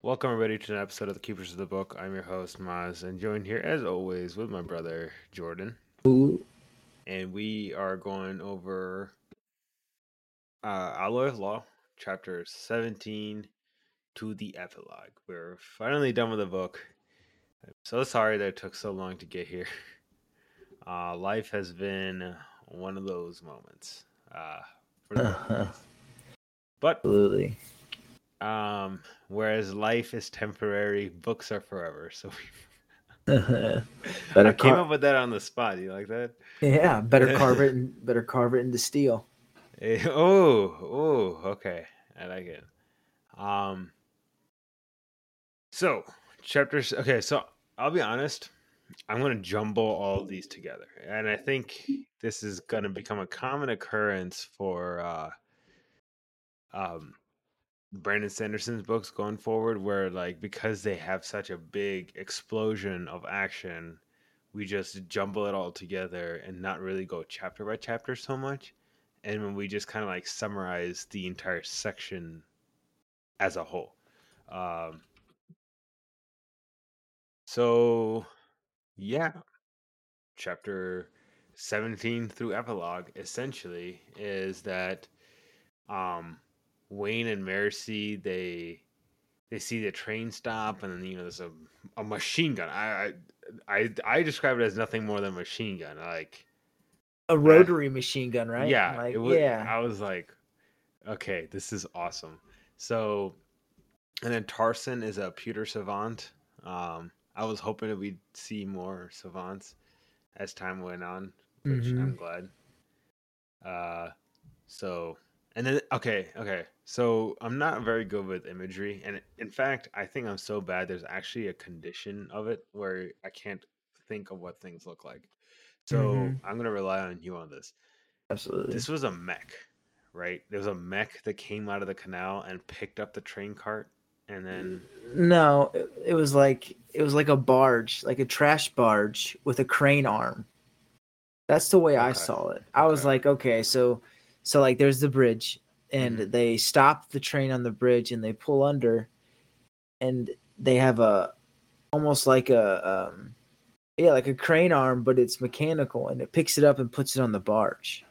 Welcome everybody to an episode of the Keepers of the Book. I'm your host Maz, and joined here as always with my brother Jordan, Ooh, and we are going over uh, Alloy of Law, chapter 17 to the epilogue. We're finally done with the book. I'm so sorry that it took so long to get here. Uh, life has been one of those moments. Uh, for the but absolutely. Um, whereas life is temporary, books are forever. So better I came car- up with that on the spot. You like that? yeah, better carve it and better carve it into steel. Oh, oh, okay. I like it. Um so chapters okay, so I'll be honest, I'm gonna jumble all these together. And I think this is gonna become a common occurrence for uh um Brandon Sanderson's books going forward where like because they have such a big explosion of action, we just jumble it all together and not really go chapter by chapter so much. And when we just kind of like summarize the entire section as a whole. Um so yeah, chapter 17 through epilogue essentially is that um Wayne and Mercy they they see the train stop and then you know there's a, a machine gun. I, I I I describe it as nothing more than a machine gun. Like A rotary machine gun, right? yeah, like, was, yeah. I was like, okay, this is awesome. So, and then Tarson is a pewter savant. Um, I was hoping that we'd see more savants as time went on, which Mhm. I'm glad. Uh, so and then okay, okay. So I'm not very good with imagery, and in fact, I think I'm so bad. There's actually a condition of it where I can't think of what things look like. So Mhm. I'm gonna rely on you on this. Absolutely. This was a mech, right? There was a mech that came out of the canal and picked up the train cart, and then No, it, it was like it was like a barge, like a trash barge with a crane arm. That's the way I saw it. I was like, okay, so so like there's the bridge and Mhm. they stop the train on the bridge and they pull under and they have a almost like a um yeah, like a crane arm but it's mechanical and it picks it up and puts it on the barge.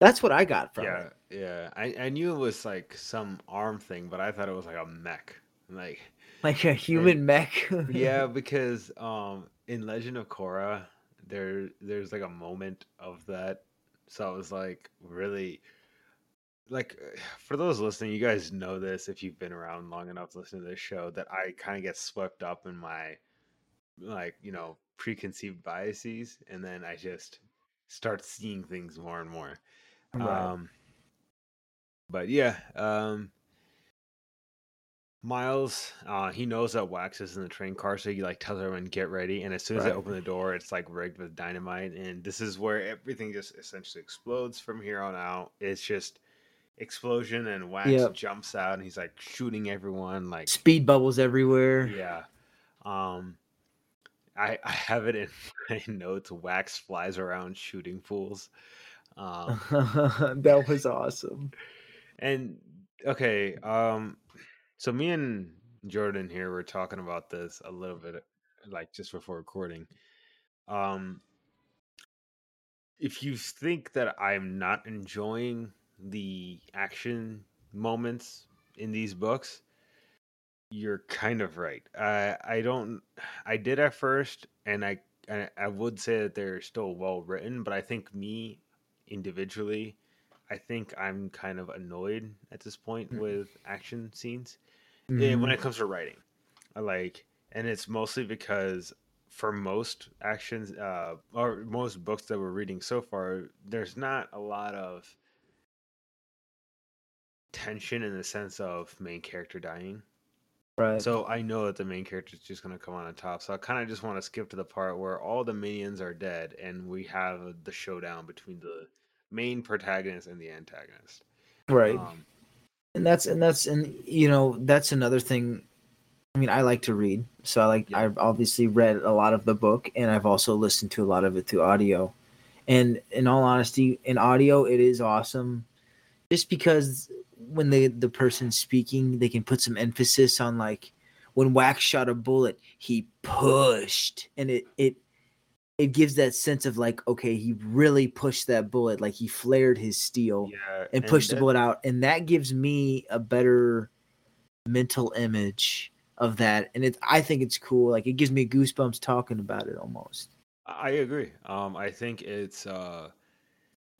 That's what I got from yeah, it. yeah. I I knew it was like some arm thing, but I thought it was like a mech, like Like a human mech. yeah, because um in Legend of Korra, there there's like a moment of that. So I was like really like uh, for those listening, you guys know this if you've been around long enough to listen to this show that I kind of get swept up in my like, you know, preconceived biases and then I just start seeing things more and more. Right. Um but yeah, um Miles, uh, he knows that Wax is in the train car, so he like tells everyone get ready. And as soon as they open the door, it's like rigged with dynamite, and this is where everything just essentially explodes from here on out. It's just explosion, and Wax Yep. jumps out, and he's like shooting everyone. Like, Speed bubbles everywhere. yeah, um, I I have it in my notes. Wax flies around shooting fools. Um, that was awesome. And okay, um, so me and Jordan here were talking about this a little bit, like just before recording. Um, if you think that I'm not enjoying the action moments in these books, you're kind of right. I I don't. I did at first, and I I, I would say that they're still well written, but I think me individually, I think I'm kind of annoyed at this point Mm. with action scenes eh, when Mhm. it comes to writing. I like, and it's mostly because for most actions, uh, or most books that we're reading so far, there's not a lot of tension in the sense of main character dying. Right. So I know that the main character is just going to come on top. So I kind of just want to skip to the part where all the minions are dead and we have the showdown between the main protagonist and the antagonist. right. Um, and that's and that's and you know that's another thing. I mean, I like to read, so I like. I've obviously read a lot of the book, and I've also listened to a lot of it through audio. And in all honesty, in audio, it is awesome, just because when the the person's speaking, they can put some emphasis on like when Wax shot a bullet, he pushed, and it it it gives that sense of like okay, he really pushed that bullet, like he flared his steel Yeah, and pushed the that- bullet out, and that gives me a better mental image of that, and it I think it's cool. Like it gives me goosebumps talking about it almost. I agree. Um, I think it's uh,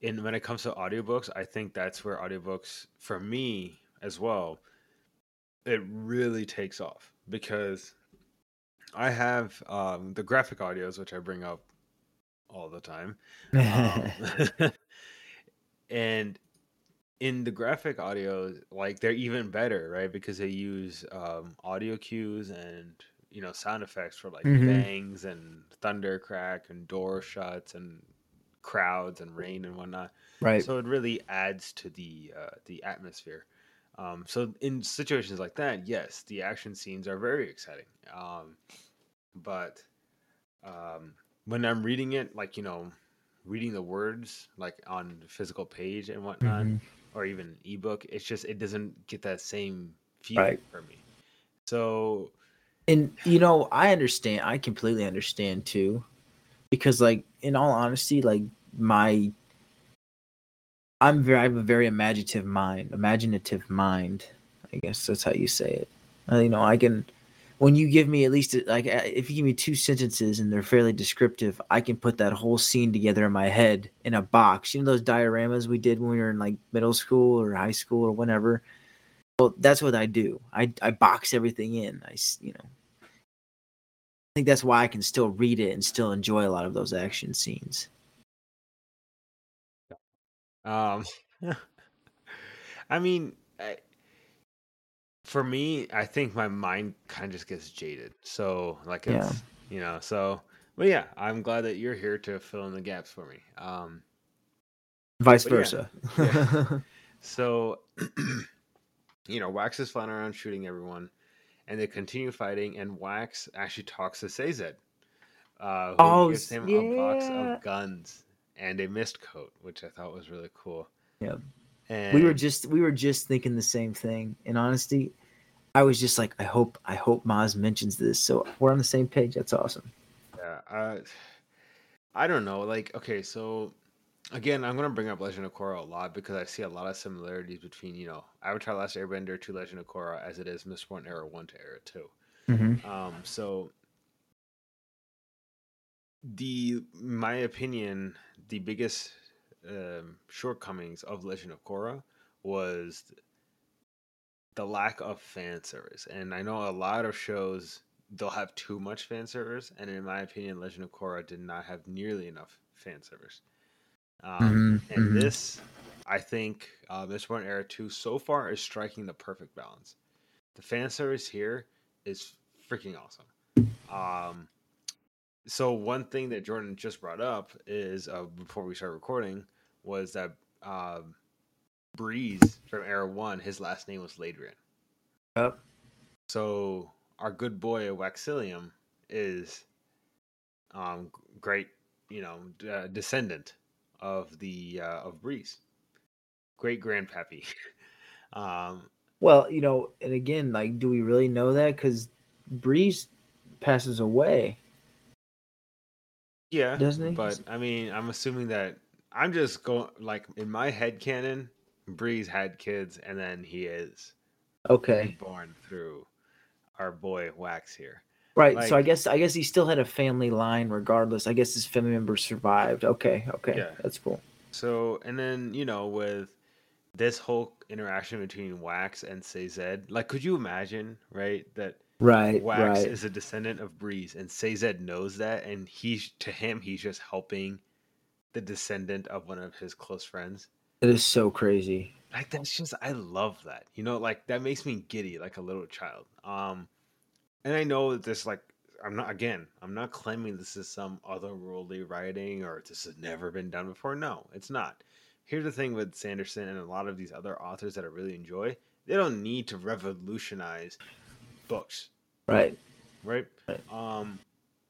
in when it comes to audiobooks, I think that's where audiobooks, for me as well, it really takes off because I have um, the graphic audios, which I bring up all the time, um, and in the graphic audios, like they're even better, right? Because they use um, audio cues and you know sound effects for like Mhm. bangs and thunder crack and door shuts and crowds and rain and whatnot. right. So it really adds to the uh, the atmosphere. Um, so in situations like that, yes, the action scenes are very exciting. Um, but um, when I'm reading it, like you know, reading the words like on the physical page and whatnot, Mhm. or even ebook, it's just it doesn't get that same feeling Right. for me. So And you know, I understand. I completely understand too, because like in all honesty, like my, I'm very, I have a very imaginative mind, imaginative mind. I guess that's how you say it. Uh, you know, I can, when you give me at least like uh, if you give me two sentences and they're fairly descriptive, I can put that whole scene together in my head in a box. You know those dioramas we did when we were in like middle school or high school or whatever. Well, that's what I do. I I box everything in. I you know. I think that's why I can still read it and still enjoy a lot of those action scenes. Um, I mean, I, for me, I think my mind kind of just gets jaded. So, like, Yeah. it's you know, so, but yeah, I'm glad that you're here to fill in the gaps for me. Um, Vice But yeah, versa. yeah. so, you know, Wax is flying around shooting everyone, and they continue fighting. And Wax actually talks to Sazed, uh, who Oh, gives him a box yeah. of guns and a mist coat, which I thought was really cool. Yep. And we were just we were just thinking the same thing. In honesty, I was just like, I hope I hope Maz mentions this, so we're on the same page. That's awesome. Yeah, uh, I don't know. Like, okay, so again, I'm gonna bring up Legend of Korra a lot because I see a lot of similarities between you know Avatar: Last Airbender to Legend of Korra as it is Mistborn Era One to Era Two. Mm-hmm. Um, so the, my opinion, the biggest um, shortcomings of Legend of Korra was the lack of fan service, and I know a lot of shows they'll have too much fan service, and in my opinion, Legend of Korra did not have nearly enough fan service. Um, Mhm, and mhm. this, I think, uh, one Era Two so far is striking the perfect balance. The fan service here is freaking awesome. Um, so one thing that Jordan just brought up is uh, before we start recording was that um, Breeze from Era One, his last name was Ladrian. Yep. So our good boy Waxillium is um great, you know, uh, descendant of the uh, of Breeze, great grandpappy. um, Well, you know, and again, like, do we really know that? Because Breeze passes away. Yeah, Doesn't he? but I mean, I'm assuming that I'm just going like in my head canon, Breeze had kids, and then he is Okay, born through our boy Wax here. right. so I guess I guess he still had a family line, regardless. I guess his family members survived. Okay, okay, Yeah. that's cool. So, and then, you know, with this whole interaction between Wax and Sazed, like, could you imagine, right, that Right, Wax right. is a descendant of Breeze and Sazed knows that, and he's, to him, he's just helping the descendant of one of his close friends? It is so crazy. Like, that's just, I love that. You know, like, that makes me giddy like a little child. Um, and I know that this, like, I'm not, again, I'm not claiming this is some otherworldly writing or this has never been done before. No, it's not. Here's the thing with Sanderson and a lot of these other authors that I really enjoy they don't need to revolutionize books, Right. right? Right. Um,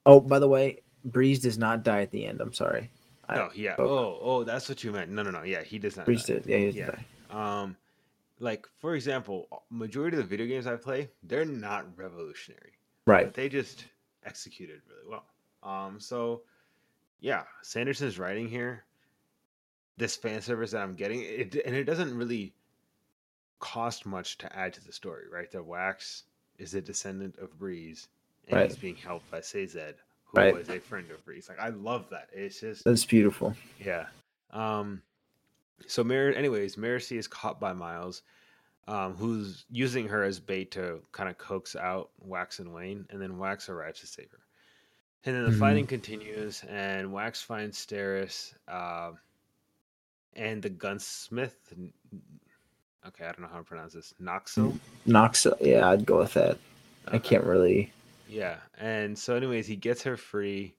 Oh, by the way, Breeze does not die at the end. I'm sorry. I- no, yeah. oh. Oh, oh, that's what you meant. No, no, no. Yeah, he does not. Breeze die. did. Yeah, he doesn't Yeah. die. Um, like for example, majority of the video games I play, they're not revolutionary. Right. They just executed really well. Um, so yeah, Sanderson's writing here, this fan service that I'm getting, it and it doesn't really cost much to add to the story, right? The Wax is a descendant of Breeze, and Right. he's being helped by Sazed, who Right. was a friend of Breeze. Like I love that. It's just That's beautiful. yeah. Um so Mar anyways, Marcy is caught by Miles, um, who's using her as bait to kind of coax out Wax and Wayne, and then Wax arrives to save her. And then the Mhm. fighting continues, and Wax finds Steris, uh, and the gunsmith. Okay, I don't know how to pronounce this. Noxel. Knox. Yeah, I'd go with that. I can't really. Yeah, and so anyways, he gets her free,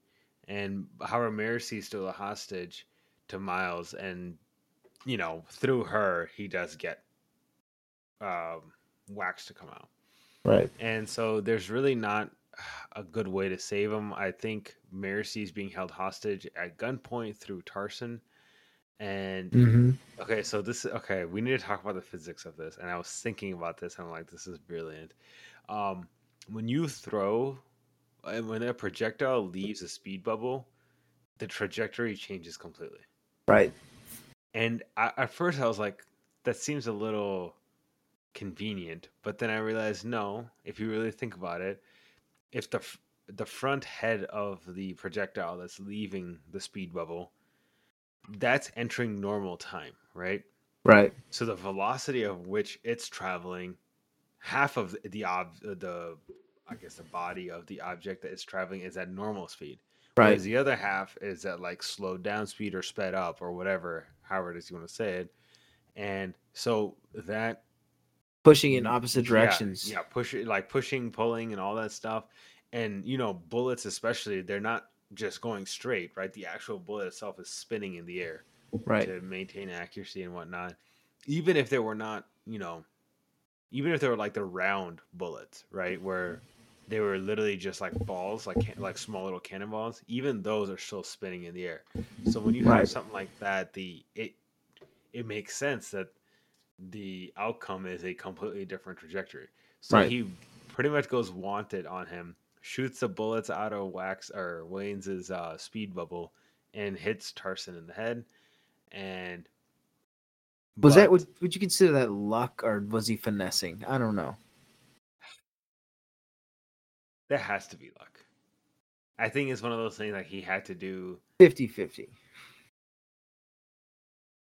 and however, Marcy's still a hostage to Miles, and you know through her he does get um, Wax to come out, Right. and so there's really not a good way to save him. I think Marcy's being held hostage at gunpoint through Tarson, and Mm-hmm. Okay, so this okay, we need to talk about the physics of this. And I was thinking about this and I'm like, this is brilliant. Um when you throw and when a projectile leaves a speed bubble, the trajectory changes completely. Right. And I, at first I was like, that seems a little convenient, but then I realized no, if you really think about it, if the the front head of the projectile that's leaving the speed bubble, that's entering normal time, right? Right. So the velocity of which it's traveling, half of the ob uh, the I guess the body of the object that it's traveling is at normal speed. Right. Whereas the other half is at like slowed down speed or sped up or whatever, however it is you want to say it. And so that Pushing in mm, opposite directions. Yeah, push it like pushing, pulling, and all that stuff. And you know, bullets especially, they're not just going straight, right? The actual bullet itself is spinning in the air Right. to maintain accuracy and whatnot. Even if they were not, you know, even if they were like the round bullets, right, where they were literally just like balls, like like small little cannonballs. Even those are still spinning in the air. So when you have Right. something like that, the it it makes sense that the outcome is a completely different trajectory. So Right. he pretty much goes wanted on him, shoots the bullets out of Wax or Wayne's uh, speed bubble, and hits Tarson in the head. And Was that would would you consider that luck or was he finessing? I don't know. that has to be luck. I think it's one of those things like he had to do. 50-50.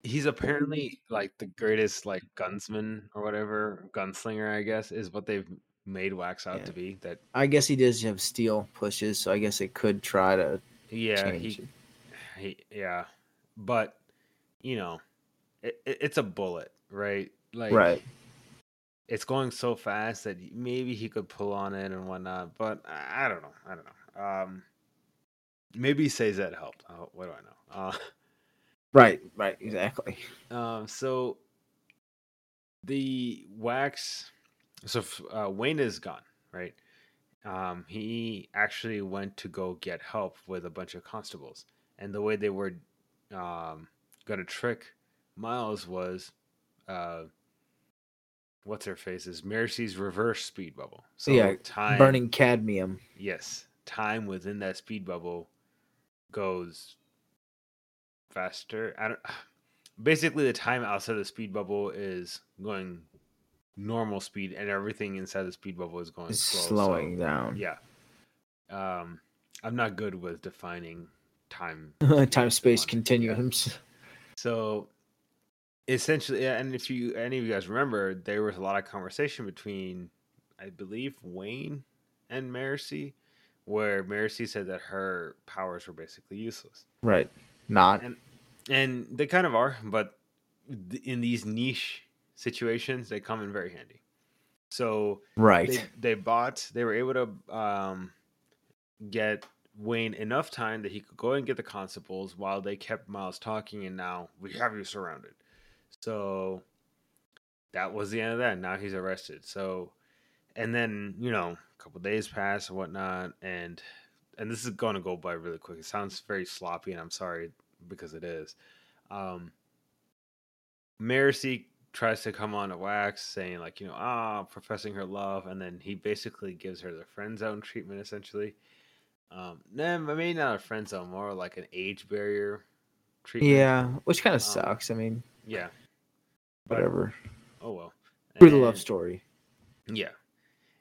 He's apparently like the greatest like gunsman or whatever gunslinger. I guess is what they've made Wax out Yeah. to be. That I guess he does have steel pushes, so I guess it could try to yeah he he yeah, but you know, it, it, it's a bullet, right? Like right. it's going so fast that maybe he could pull on it and whatnot, but I I don't know. I don't know. Um, maybe says that helped. Oh, what do I know? Uh, Right. Right. Exactly. um, so the wax. So uh, Wayne is gone, right? Um, he actually went to go get help with a bunch of constables, and the way they were um, gonna trick Miles was, uh, what's her face is Mercy's reverse speed bubble. So Yeah, time Burning cadmium. yes, time within that speed bubble goes faster. I don't. Basically, the time outside the speed bubble is going normal speed, and everything inside the speed bubble is going slow. so- slowing down. yeah. Um, I'm not good with defining time. Time space Yeah. continuums. So essentially, yeah, and if you any of you guys remember, there was a lot of conversation between, I believe, Wayne and Mercy, where Mercy said that her powers were basically useless, Right. Not. and and they kind of are, but in these niche situations, they come in very handy. So Right. they they bought they were able to um get Wayne enough time that he could go and get the constables while they kept Miles talking and now we have you surrounded. So that was the end of that. Now he's arrested. So and then, you know, a couple days pass and whatnot and and this is gonna go by really quick. It sounds very sloppy and I'm sorry because it is. Um Marcy tries to come on to Wax, saying like, you know, ah, professing her love, and then he basically gives her the friend zone treatment, essentially. Um, nah, maybe not a friend zone, more like an age barrier treatment. Yeah, which kind Um, of sucks. I mean, yeah. But- whatever. Oh well. Through the love story. Yeah,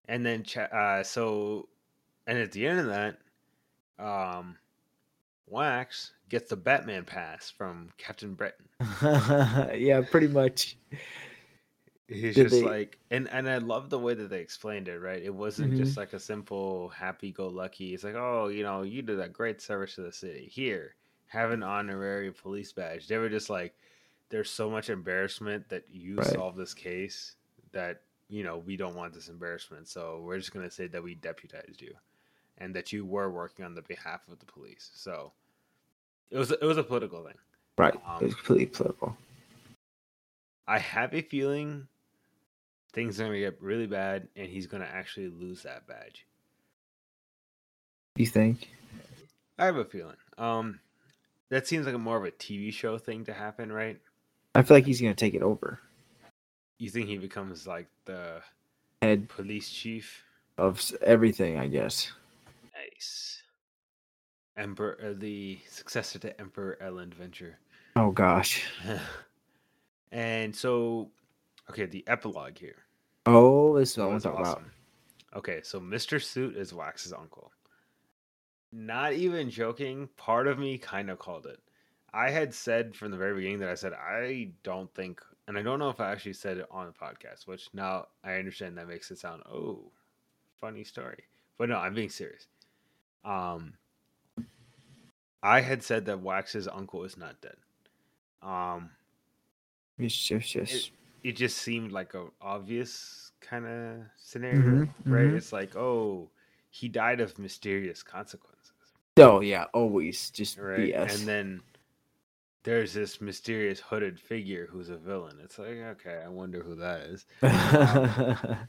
and then uh, so, and at the end of that, um, Wax gets the Batman pass from Captain Breton. yeah, pretty much. He's Did just they- like, and and I love the way that they explained it. Right, it wasn't mm-hmm. just like a simple happy-go-lucky. It's like, oh, you know, you did a great service to the city. Here, have an honorary police badge. They were just like, there's so much embarrassment that you Right. solved this case that you know we don't want this embarrassment. So we're just gonna say that we deputized you, and that you were working on the behalf of the police. So it was it was a political thing. Right. Um, it was completely political. I have a feeling things are gonna get really bad, and he's gonna actually lose that badge. You think? I have a feeling. Um, that seems like a more of a TV show thing to happen, right? I feel like he's gonna take it over. You think he becomes like the Head police chief? of everything, I guess. Nice. Emperor, uh, the successor to Emperor Elend Venture. Oh gosh. and so, okay, the epilogue here. Oh, this is what I want was to talk about. awesome. Okay, so Mr. Suit is Wax's uncle. Not even joking, part of me kind of called it. I had said from the very beginning that I said I don't think, and I don't know if I actually said it on the podcast, which now I understand that makes it sound oh, funny story, but no, I'm being serious. Um, I had said that Wax's uncle is not dead. Um, Yes, yes, yes. it just seemed like a obvious kind of scenario, Mhm, right? mhm. It's like, oh, he died of mysterious consequences, Oh yeah, always just right? BS. And then there's this mysterious hooded figure who's a villain. It's like, okay, I wonder who that is.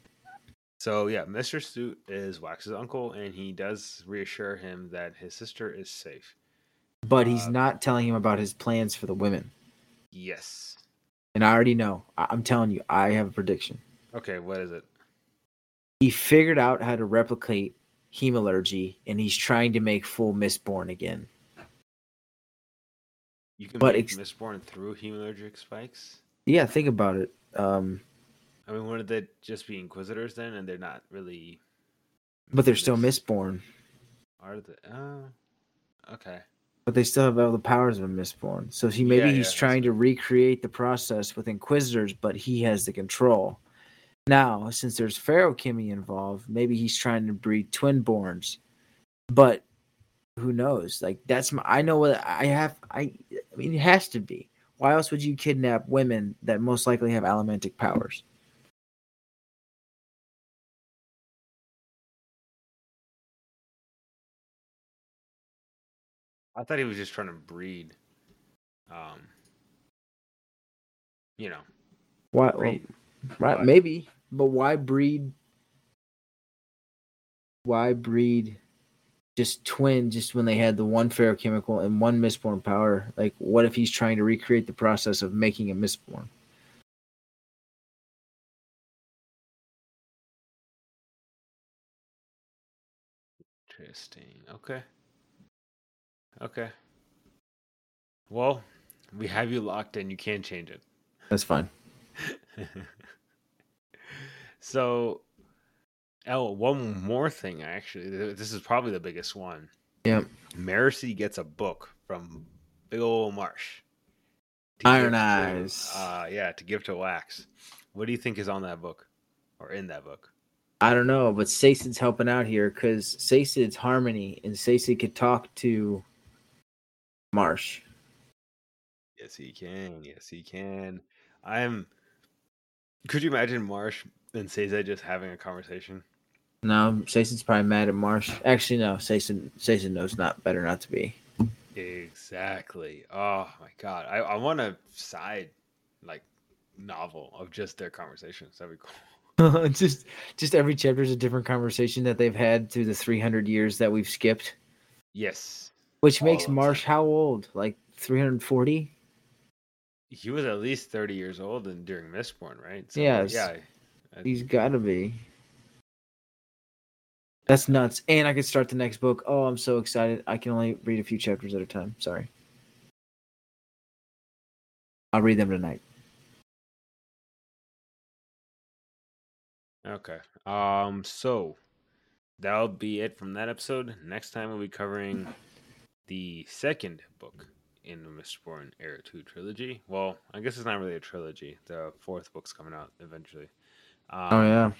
So yeah, Mister Suit is Wax's uncle, and he does reassure him that his sister is safe. But he's uh, not telling him about his plans for the women. Yes. And I already know. I- I'm telling you, I have a prediction. Okay, what is it? He figured out how to replicate hemalurgy, and he's trying to make full Mistborn again. You can But make ex- Mistborn through hemalurgic spikes. Yeah, think about it. Um, I mean, wouldn't they just be Inquisitors then, and they're not really? but they're still Mis- Mistborn. Are they? Oh, okay. But they still have all the powers of a Mistborn. So he maybe Yeah, he's yeah, trying to recreate the process with Inquisitors, but he has the control. Now, since there's Feruchemy involved, maybe he's trying to breed twinborns. But who knows? Like that's my I know what I have I I mean it has to be. Why else would you kidnap women that most likely have allomantic powers? I thought he was just trying to breed. Um, you know, Why well, right but- maybe, but why breed why breed just twin just when they had the one feruchemical and one Mistborn power? Like what if he's trying to recreate the process of making a Mistborn? Interesting. Okay. Okay. Well, we have you locked in. You can't change it. That's fine. so, oh, one more thing. Actually, this is probably the biggest one. Yep. Marcy gets a book from Big Ol' Marsh. Iron to- Eyes. Uh, yeah, to give to Wax. What do you think is on that book, or in that book? I don't know, but Sazed's helping out here because Sazed's harmony and Sason could talk to Marsh. Yes, he can. Yes, he can. I'm. Could you imagine Marsh and Sazed just having a conversation? No, Sazed's probably mad at Marsh. Actually, no, Sazed Sason knows not better not to be. Exactly. Oh my god. I, I want a side like novel of just their conversations. That'd be cool. just just every chapter is a different conversation that they've had through the 300 years that we've skipped Yes. Which All makes marsh how old like 340 he was at least 30 years old and during Mistborn, right? Yes. Yeah. He's got to be. That's nuts. And I could start the next book. Oh, I'm so excited. I can only read a few chapters at a time. Sorry. I'll read them tonight. Okay. Um so that'll be it from that episode. Next time we'll be covering the second book in the Mistborn Era 2 trilogy. Well, I guess it's not really a trilogy. The fourth book's coming out eventually. Um, Oh yeah.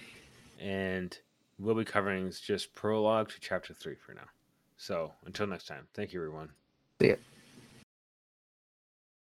And we'll be covering just prologue to chapter 3 for now. So, until next time. Thank you everyone. See ya.